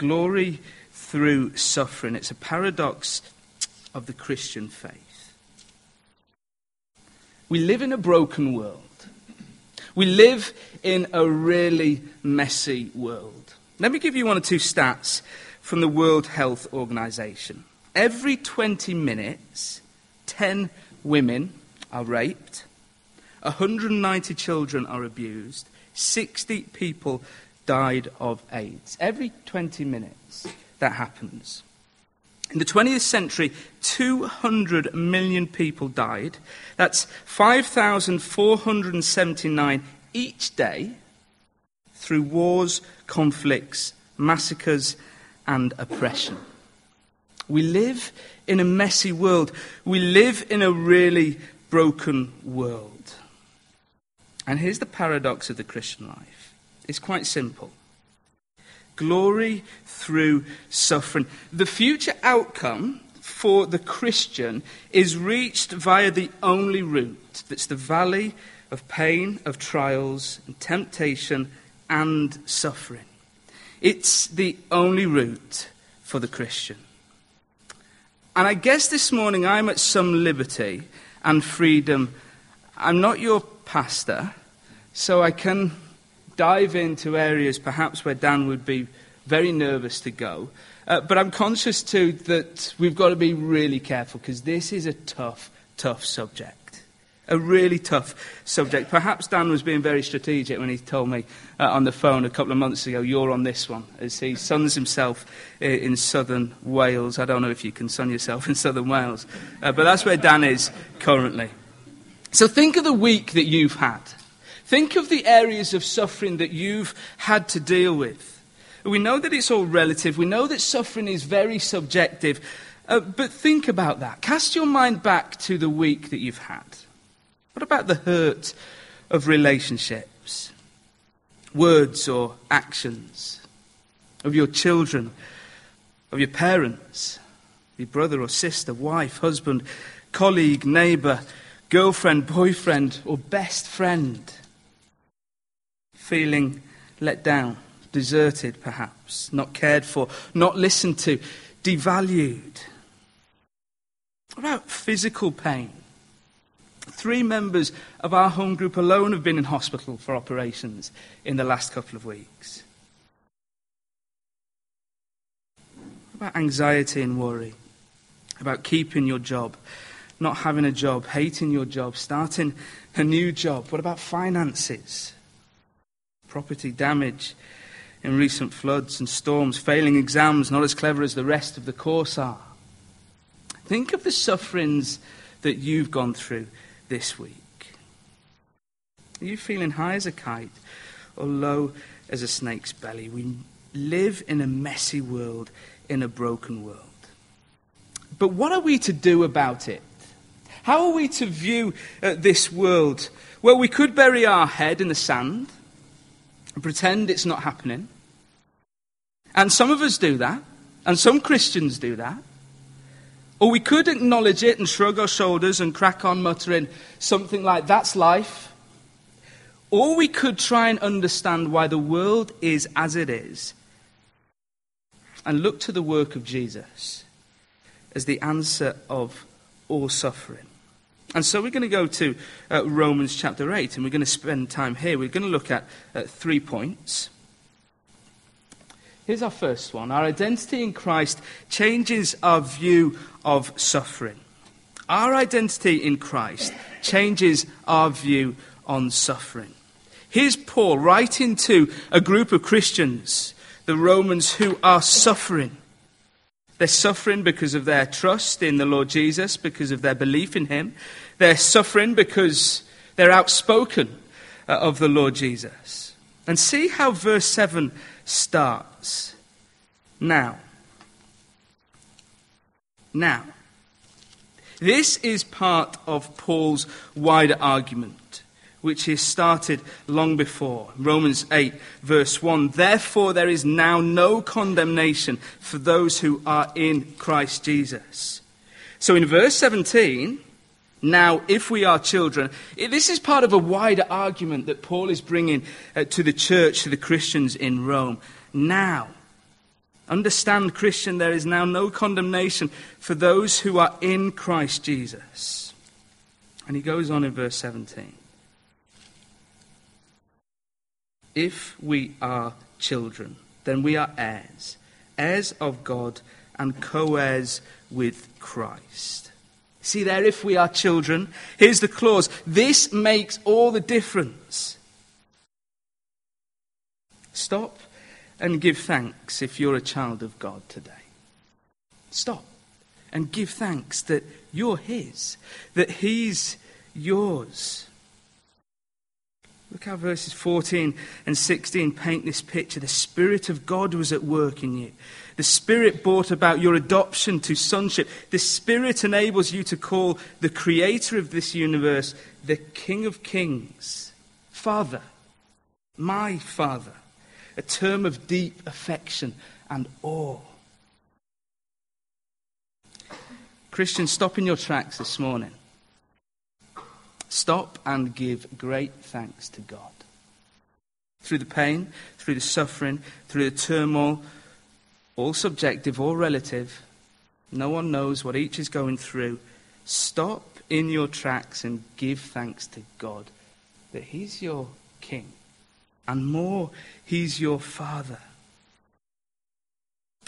Glory through suffering. It's a paradox of the Christian faith. We live in a broken world. We live in a really messy world. Let me give you one or two stats from the World Health Organization. Every 20 minutes, 10 women are raped, 190 children are abused, 60 people died of AIDS. Every 20 minutes, that happens. In the 20th century, 200 million people died. That's 5,479 each day through wars, conflicts, massacres, and oppression. We live in a messy world. We live in a really broken world. And here's the paradox of the Christian life it's quite simple glory through suffering. The future outcome for the Christian is reached via the only route that's the valley of pain, of trials, and temptation, and suffering. It's the only route for the Christian. And I guess this morning I'm at some liberty and freedom. I'm not your pastor, so I can dive into areas perhaps where Dan would be very nervous to go. Uh, but I'm conscious too that we've got to be really careful because this is a tough, tough subject. A really tough subject. Perhaps Dan was being very strategic when he told me uh, on the phone a couple of months ago, you're on this one, as he suns himself in southern Wales. I don't know if you can sun yourself in southern Wales, uh, but that's where Dan is currently. So think of the week that you've had. Think of the areas of suffering that you've had to deal with. We know that it's all relative. We know that suffering is very subjective. Uh, but think about that. Cast your mind back to the week that you've had. What about the hurt of relationships? Words or actions? Of your children? Of your parents? Your brother or sister? Wife? Husband? Colleague? Neighbour? Girlfriend? Boyfriend? Or best friend? Feeling let down, deserted perhaps, not cared for, not listened to, devalued? What about physical pain? Three members of our home group alone have been in hospital for operations in the last couple of weeks. What about anxiety and worry? About keeping your job, not having a job, hating your job, starting a new job? What about finances? Property damage in recent floods and storms, failing exams, not as clever as the rest of the course are. Think of the sufferings that you've gone through this week. Are you feeling high as a kite or low as a snake's belly? We live in a messy world, in a broken world. But what are we to do about it? How are we to view uh, this world? Well, we could bury our head in the sand pretend it's not happening. And some of us do that, and some Christians do that. Or we could acknowledge it and shrug our shoulders and crack on muttering something like, that's life. Or we could try and understand why the world is as it is and look to the work of Jesus as the answer of all suffering. And so we're going to go to uh, Romans chapter 8, and we're going to spend time here. We're going to look at uh, three points. Here's our first one Our identity in Christ changes our view of suffering. Our identity in Christ changes our view on suffering. Here's Paul writing to a group of Christians, the Romans, who are suffering. They're suffering because of their trust in the Lord Jesus, because of their belief in Him. They're suffering because they're outspoken uh, of the Lord Jesus. And see how verse 7 starts. Now. Now. This is part of Paul's wider argument which is started long before. Romans 8, verse 1. Therefore, there is now no condemnation for those who are in Christ Jesus. So in verse 17, now, if we are children, this is part of a wider argument that Paul is bringing uh, to the church, to the Christians in Rome. Now, Understand, Christian, there is now no condemnation for those who are in Christ Jesus. And he goes on in verse 17. If we are children, then we are heirs, heirs of God and co heirs with Christ. See there, if we are children, here's the clause this makes all the difference. Stop and give thanks if you're a child of God today. Stop and give thanks that you're His, that He's yours. Look how verses 14 and 16 paint this picture. The Spirit of God was at work in you. The Spirit brought about your adoption to sonship. The Spirit enables you to call the Creator of this universe the King of Kings, Father, my Father, a term of deep affection and awe. Christians, stop in your tracks this morning. Stop and give great thanks to God. Through the pain, through the suffering, through the turmoil, all subjective, all relative, no one knows what each is going through. Stop in your tracks and give thanks to God that He's your King. And more, He's your Father.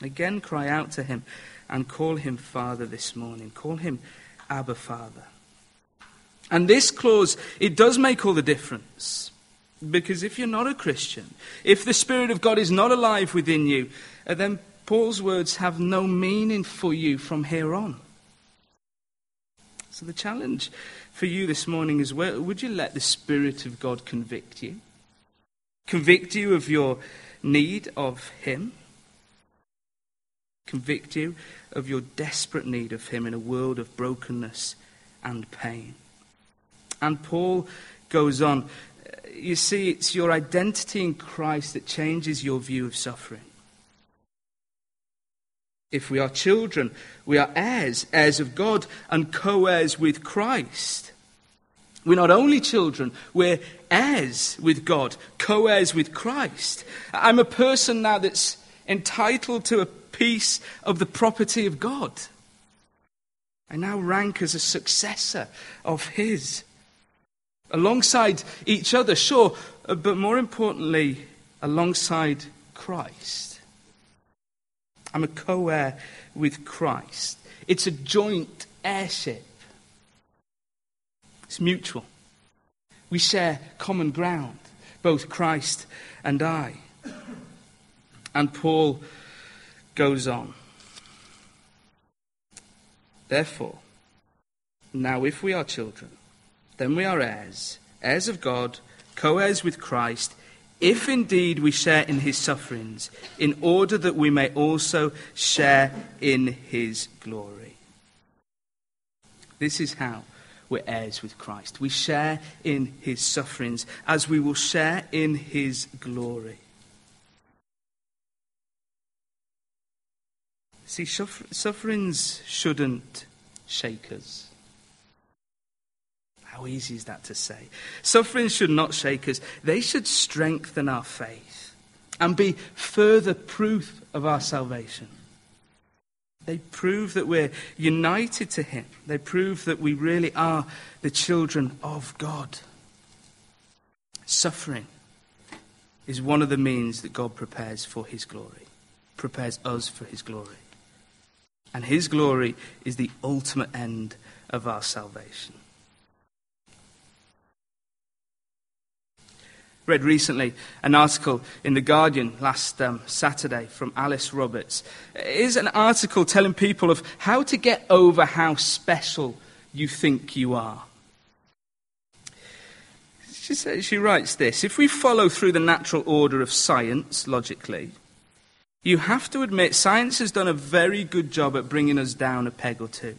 Again, cry out to Him and call Him Father this morning. Call Him Abba Father. And this clause, it does make all the difference. Because if you're not a Christian, if the Spirit of God is not alive within you, uh, then Paul's words have no meaning for you from here on. So the challenge for you this morning is well, would you let the Spirit of God convict you? Convict you of your need of Him? Convict you of your desperate need of Him in a world of brokenness and pain? And Paul goes on. Uh, you see, it's your identity in Christ that changes your view of suffering. If we are children, we are heirs, heirs of God, and co heirs with Christ. We're not only children, we're heirs with God, co heirs with Christ. I'm a person now that's entitled to a piece of the property of God. I now rank as a successor of His alongside each other, sure, uh, but more importantly, alongside Christ. I'm a co heir with Christ. It's a joint heirship, it's mutual. We share common ground, both Christ and I. And Paul goes on. Therefore, now if we are children, then we are heirs, heirs of God, co heirs with Christ, if indeed we share in his sufferings, in order that we may also share in his glory. This is how we're heirs with Christ. We share in his sufferings as we will share in his glory. See, sufferings shouldn't shake us. How easy is that to say? Suffering should not shake us, they should strengthen our faith and be further proof of our salvation. They prove that we're united to Him. They prove that we really are the children of God. Suffering is one of the means that God prepares for His glory, prepares us for His glory. And His glory is the ultimate end of our salvation. Read recently an article in The Guardian last um, Saturday from Alice Roberts. It is an article telling people of how to get over how special you think you are. She, says, she writes this If we follow through the natural order of science logically, you have to admit science has done a very good job at bringing us down a peg or two.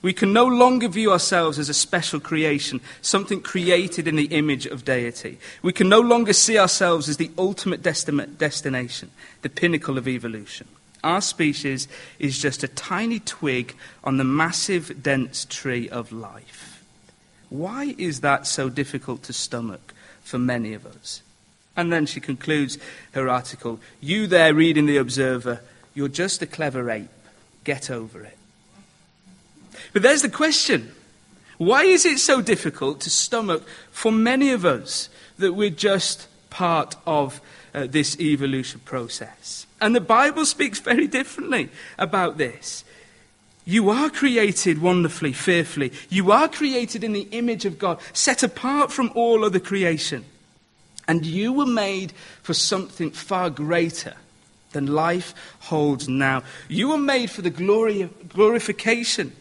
We can no longer view ourselves as a special creation, something created in the image of deity. We can no longer see ourselves as the ultimate destination, the pinnacle of evolution. Our species is just a tiny twig on the massive, dense tree of life. Why is that so difficult to stomach for many of us? And then she concludes her article You there reading The Observer, You're just a clever ape. Get over it. But there's the question why is it so difficult to stomach for many of us that we're just part of uh, this evolution process? And the Bible speaks very differently about this. You are created wonderfully, fearfully. You are created in the image of God, set apart from all other creation. And you were made for something far greater than life holds now. You were made for the glory, glorification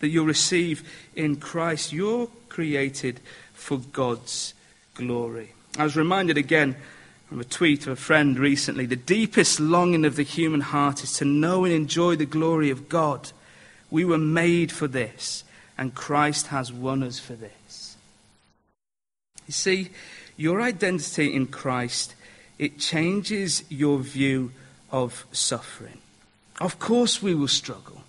that you'll receive in Christ. You're created for God's glory. I was reminded again from a tweet of a friend recently the deepest longing of the human heart is to know and enjoy the glory of God. We were made for this, and Christ has won us for this. You see, your identity in Christ, it changes your view of suffering. Of course, we will struggle.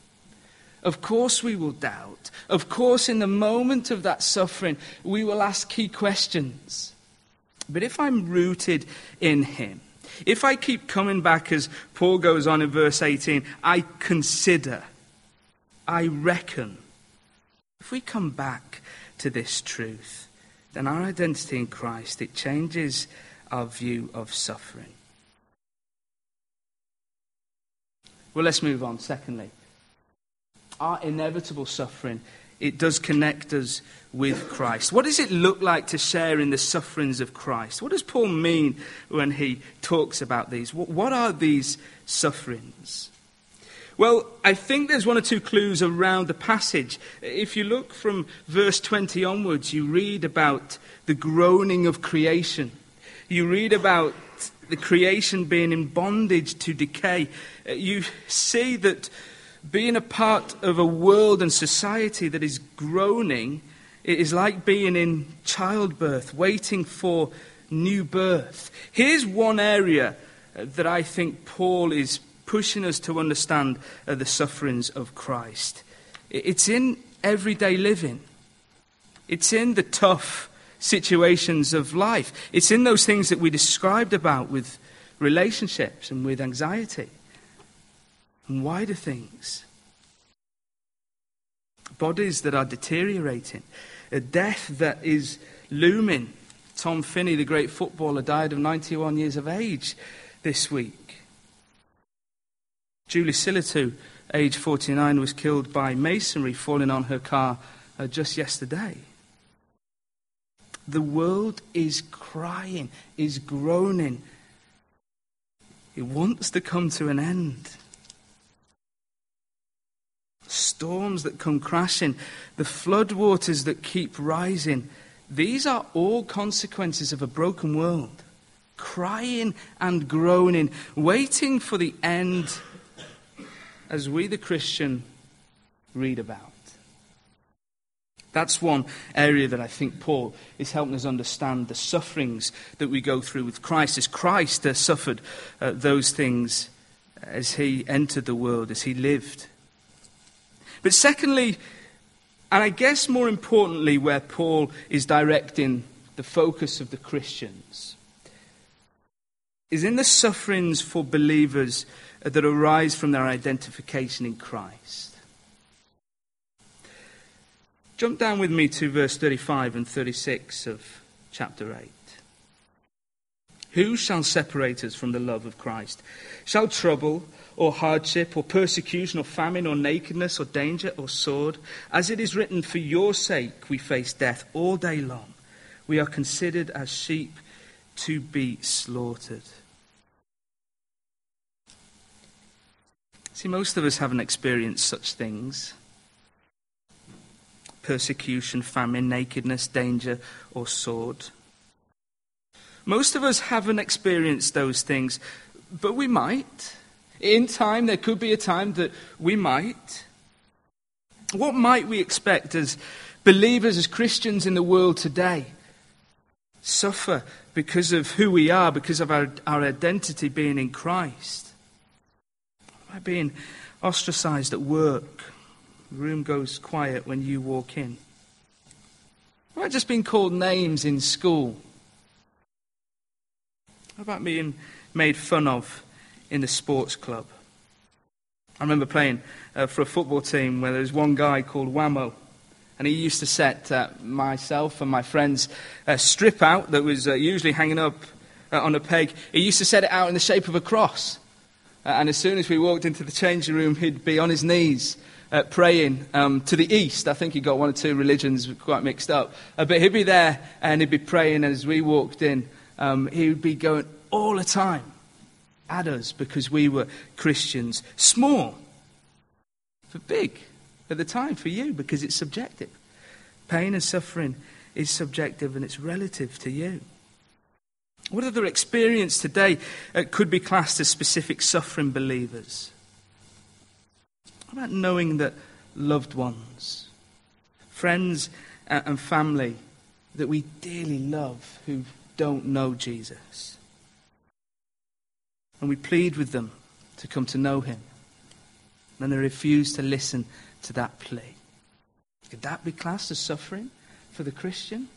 Of course, we will doubt. Of course, in the moment of that suffering, we will ask key questions. But if I'm rooted in Him, if I keep coming back, as Paul goes on in verse 18, I consider, I reckon, if we come back to this truth, then our identity in Christ, it changes our view of suffering. Well, let's move on. Secondly, our inevitable suffering, it does connect us with Christ. What does it look like to share in the sufferings of Christ? What does Paul mean when he talks about these? What are these sufferings? Well, I think there's one or two clues around the passage. If you look from verse 20 onwards, you read about the groaning of creation. You read about the creation being in bondage to decay. You see that being a part of a world and society that is groaning it is like being in childbirth, waiting for new birth. Here's one area that I think Paul is pushing us to understand the sufferings of Christ. It's in everyday living, it's in the tough situations of life, it's in those things that we described about with relationships and with anxiety and wider things. Bodies that are deteriorating, a death that is looming. Tom Finney, the great footballer, died of 91 years of age this week. Julie Sillitoe, age 49, was killed by masonry falling on her car uh, just yesterday. The world is crying, is groaning. It wants to come to an end storms that come crashing, the floodwaters that keep rising. These are all consequences of a broken world. Crying and groaning, waiting for the end as we, the Christian, read about. That's one area that I think Paul is helping us understand the sufferings that we go through with Christ. As Christ suffered uh, those things as he entered the world, as he lived but secondly, and I guess more importantly, where Paul is directing the focus of the Christians, is in the sufferings for believers that arise from their identification in Christ. Jump down with me to verse 35 and 36 of chapter 8. Who shall separate us from the love of Christ? Shall trouble or hardship or persecution or famine or nakedness or danger or sword? As it is written, For your sake we face death all day long. We are considered as sheep to be slaughtered. See, most of us haven't experienced such things persecution, famine, nakedness, danger, or sword. Most of us haven't experienced those things, but we might. In time, there could be a time that we might. What might we expect as believers, as Christians in the world today? Suffer because of who we are, because of our, our identity being in Christ. By being ostracized at work, the room goes quiet when you walk in. I just being called names in school? How about being made fun of in the sports club. I remember playing uh, for a football team where there was one guy called Whammo. And he used to set uh, myself and my friends a strip out that was uh, usually hanging up uh, on a peg. He used to set it out in the shape of a cross. Uh, and as soon as we walked into the changing room, he'd be on his knees uh, praying um, to the east. I think he got one or two religions quite mixed up. Uh, but he'd be there and he'd be praying. And as we walked in, um, he would be going all the time at us because we were Christians. Small, but big at the time for you because it's subjective. Pain and suffering is subjective and it's relative to you. What other experience today uh, could be classed as specific suffering believers? About knowing that loved ones, friends, uh, and family that we dearly love who don't know Jesus? And we plead with them to come to know him. And they refuse to listen to that plea. Could that be classed as suffering for the Christian?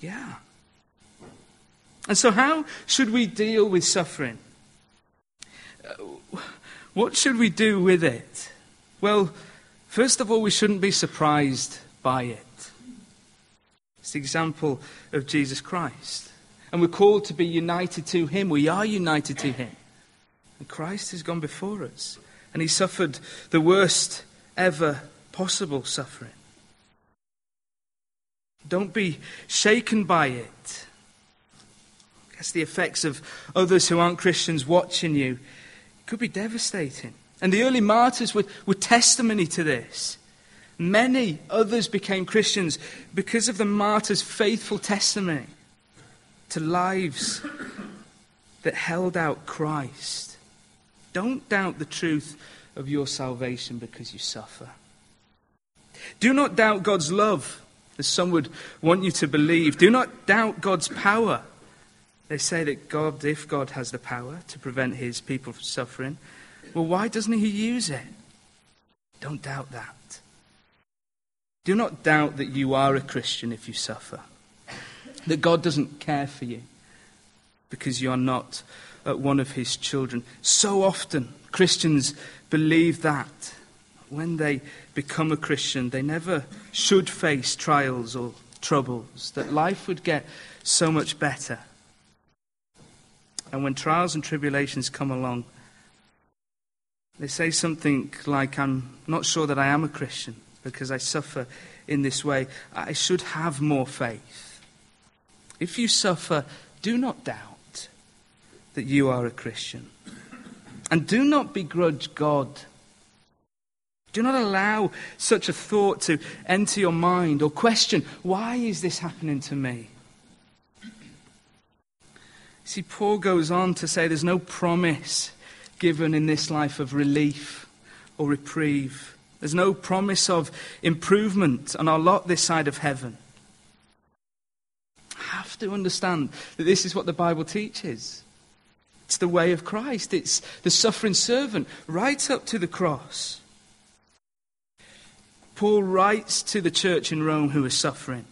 Yeah. And so, how should we deal with suffering? Uh, what should we do with it? Well, first of all, we shouldn't be surprised by it. It's the example of Jesus Christ. And we're called to be united to Him. We are united to Him. And Christ has gone before us. And He suffered the worst ever possible suffering. Don't be shaken by it. Guess the effects of others who aren't Christians watching you It could be devastating. And the early martyrs were, were testimony to this. Many others became Christians because of the martyrs' faithful testimony to lives that held out Christ. Don't doubt the truth of your salvation because you suffer. Do not doubt God's love, as some would want you to believe. Do not doubt God's power. They say that God, if God has the power to prevent his people from suffering, well, why doesn't he use it? Don't doubt that. Do not doubt that you are a Christian if you suffer that God doesn't care for you because you are not uh, one of his children. So often, Christians believe that when they become a Christian, they never should face trials or troubles, that life would get so much better. And when trials and tribulations come along, they say something like, I'm not sure that I am a Christian because I suffer in this way. I should have more faith. If you suffer, do not doubt that you are a Christian. And do not begrudge God. Do not allow such a thought to enter your mind or question, why is this happening to me? See, Paul goes on to say there's no promise given in this life of relief or reprieve. There's no promise of improvement on our lot this side of heaven to understand that this is what the Bible teaches. It's the way of Christ, it's the suffering servant right up to the cross. Paul writes to the church in Rome who are suffering,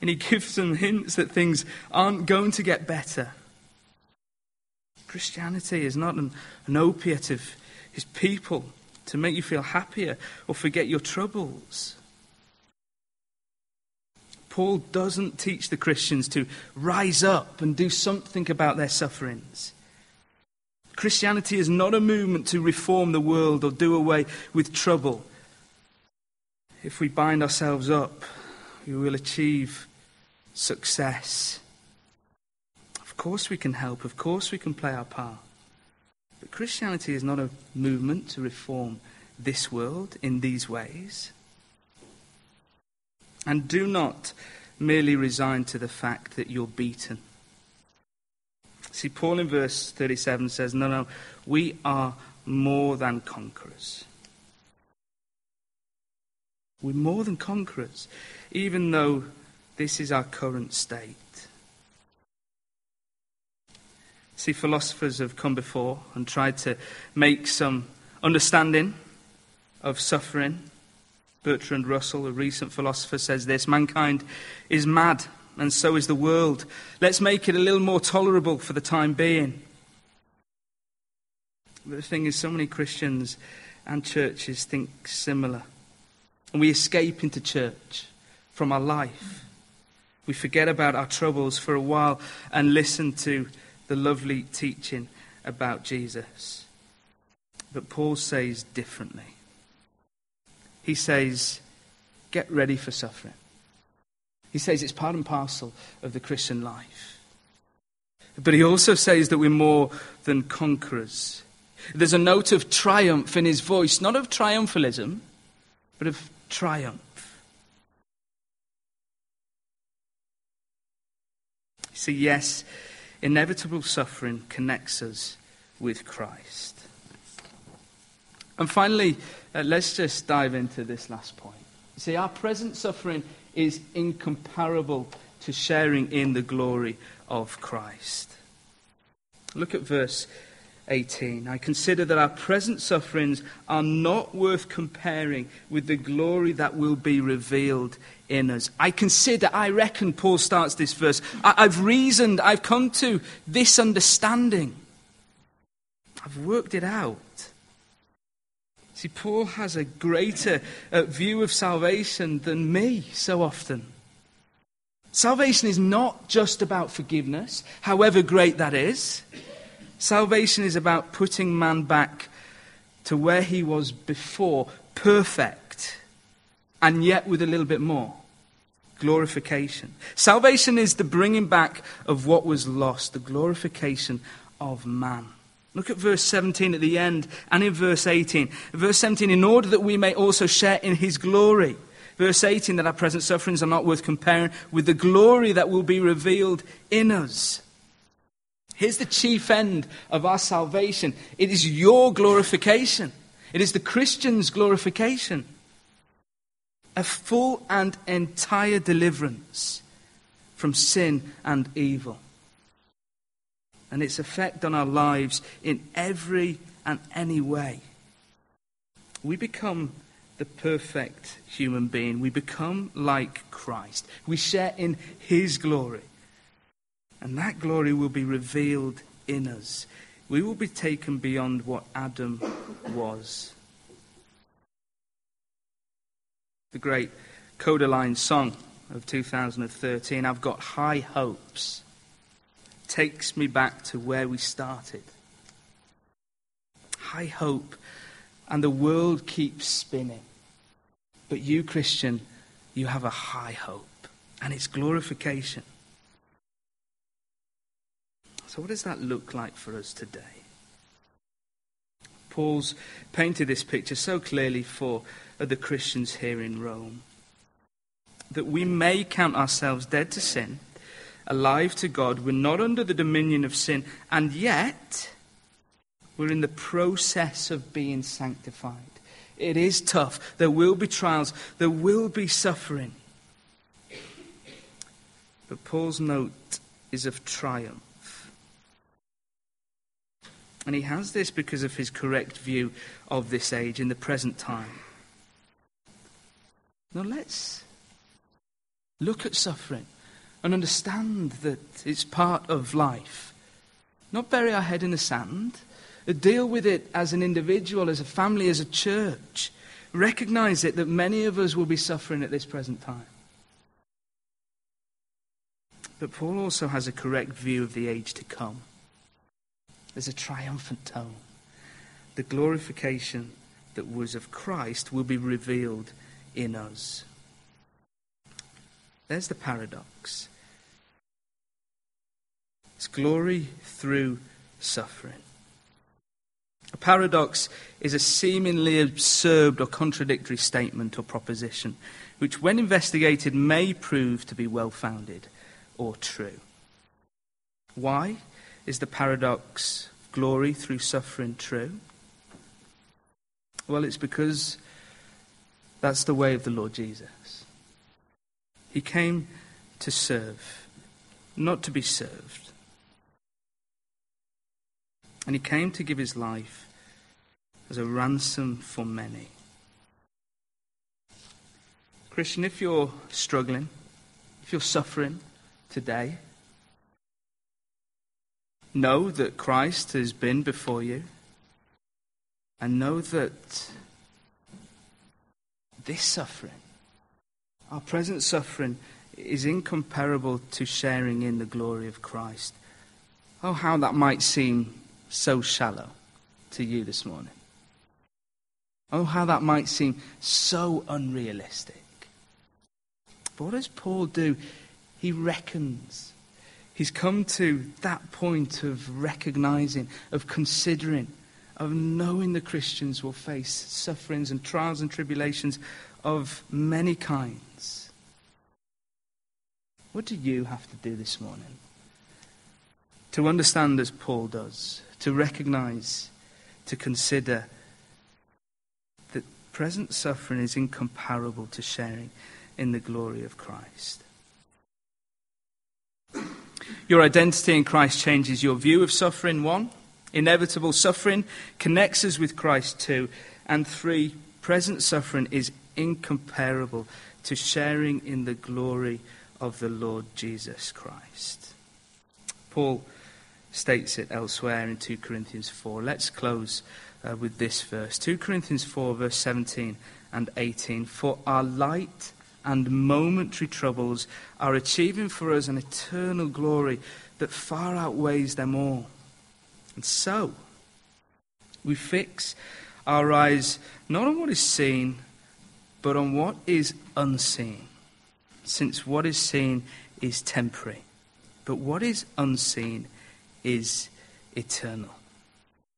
and he gives them hints that things aren't going to get better. Christianity is not an, an opiate of his people to make you feel happier or forget your troubles. Paul doesn't teach the Christians to rise up and do something about their sufferings. Christianity is not a movement to reform the world or do away with trouble. If we bind ourselves up, we will achieve success. Of course, we can help, of course, we can play our part. But Christianity is not a movement to reform this world in these ways. And do not merely resign to the fact that you're beaten. See, Paul in verse 37 says, No, no, we are more than conquerors. We're more than conquerors, even though this is our current state. See, philosophers have come before and tried to make some understanding of suffering Bertrand Russell, a recent philosopher, says this Mankind is mad, and so is the world. Let's make it a little more tolerable for the time being. But the thing is, so many Christians and churches think similar. And we escape into church from our life. We forget about our troubles for a while and listen to the lovely teaching about Jesus. But Paul says differently. He says, get ready for suffering. He says it's part and parcel of the Christian life. But he also says that we're more than conquerors. There's a note of triumph in his voice, not of triumphalism, but of triumph. See, yes, inevitable suffering connects us with Christ. And finally, uh, let's just dive into this last point. See, our present suffering is incomparable to sharing in the glory of Christ. Look at verse 18. I consider that our present sufferings are not worth comparing with the glory that will be revealed in us. I consider, I reckon, Paul starts this verse. I, have reasoned, I've come to this understanding. I've worked it out. See, Paul has a greater uh, view of salvation than me so often. Salvation is not just about forgiveness, however great that is. Salvation is about putting man back to where he was before, perfect, and yet with a little bit more glorification. Salvation is the bringing back of what was lost, the glorification of man. Look at verse 17 at the end and in verse 18. Verse 17, in order that we may also share in his glory. Verse 18, that our present sufferings are not worth comparing with the glory that will be revealed in us. Here's the chief end of our salvation it is your glorification, it is the Christian's glorification. A full and entire deliverance from sin and evil. And its effect on our lives in every and any way. We become the perfect human being. We become like Christ. We share in his glory. And that glory will be revealed in us. We will be taken beyond what Adam was. The great Kodaline song of 2013, I've got high hopes, takes me back to where we started. High hope, and the world keeps spinning. But you, Christian, you have a high hope, and it's glorification. So, what does that look like for us today? Paul's painted this picture so clearly for the Christians here in Rome that we may count ourselves dead to sin, alive to God. We're not under the dominion of sin, and yet we're in the process of being sanctified. It is tough. There will be trials, there will be suffering. But Paul's note is of triumph. And he has this because of his correct view of this age in the present time. Now let's look at suffering and understand that it's part of life. Not bury our head in the sand. Deal with it as an individual, as a family, as a church. Recognize it that many of us will be suffering at this present time. But Paul also has a correct view of the age to come. There's a triumphant tone. The glorification that was of Christ will be revealed in us. There's the paradox. It's glory through suffering. A paradox is a seemingly absurd or contradictory statement or proposition, which, when investigated, may prove to be well founded or true. Why? Is the paradox glory through suffering true? Well, it's because that's the way of the Lord Jesus. He came to serve, not to be served. And he came to give his life as a ransom for many. Christian, if you're struggling, if you're suffering today, Know that Christ has been before you. and know that this suffering, our present suffering, is incomparable to sharing in the glory of Christ. Oh, how that might seem so shallow to you this morning. Oh, how that might seem so unrealistic. But what does Paul do? He reckons. He's come to that point of recognizing, of considering, of knowing the Christians will face sufferings and trials and tribulations of many kinds. What do you have to do this morning? To understand as Paul does, to recognize, to consider that present suffering is incomparable to sharing in the glory of Christ. Your identity in Christ changes your view of suffering, one. Inevitable suffering connects us with Christ, two. And three, present suffering is incomparable to sharing in the glory of the Lord Jesus Christ. Paul states it elsewhere in 2 Corinthians 4. Let's close uh, with this verse 2 Corinthians 4, verse 17 and 18. For our light and momentary troubles are achieving for us an eternal glory that far outweighs them all. And so, we fix our eyes not on what is seen, but on what is unseen. Since what is seen is temporary, but what is unseen is eternal.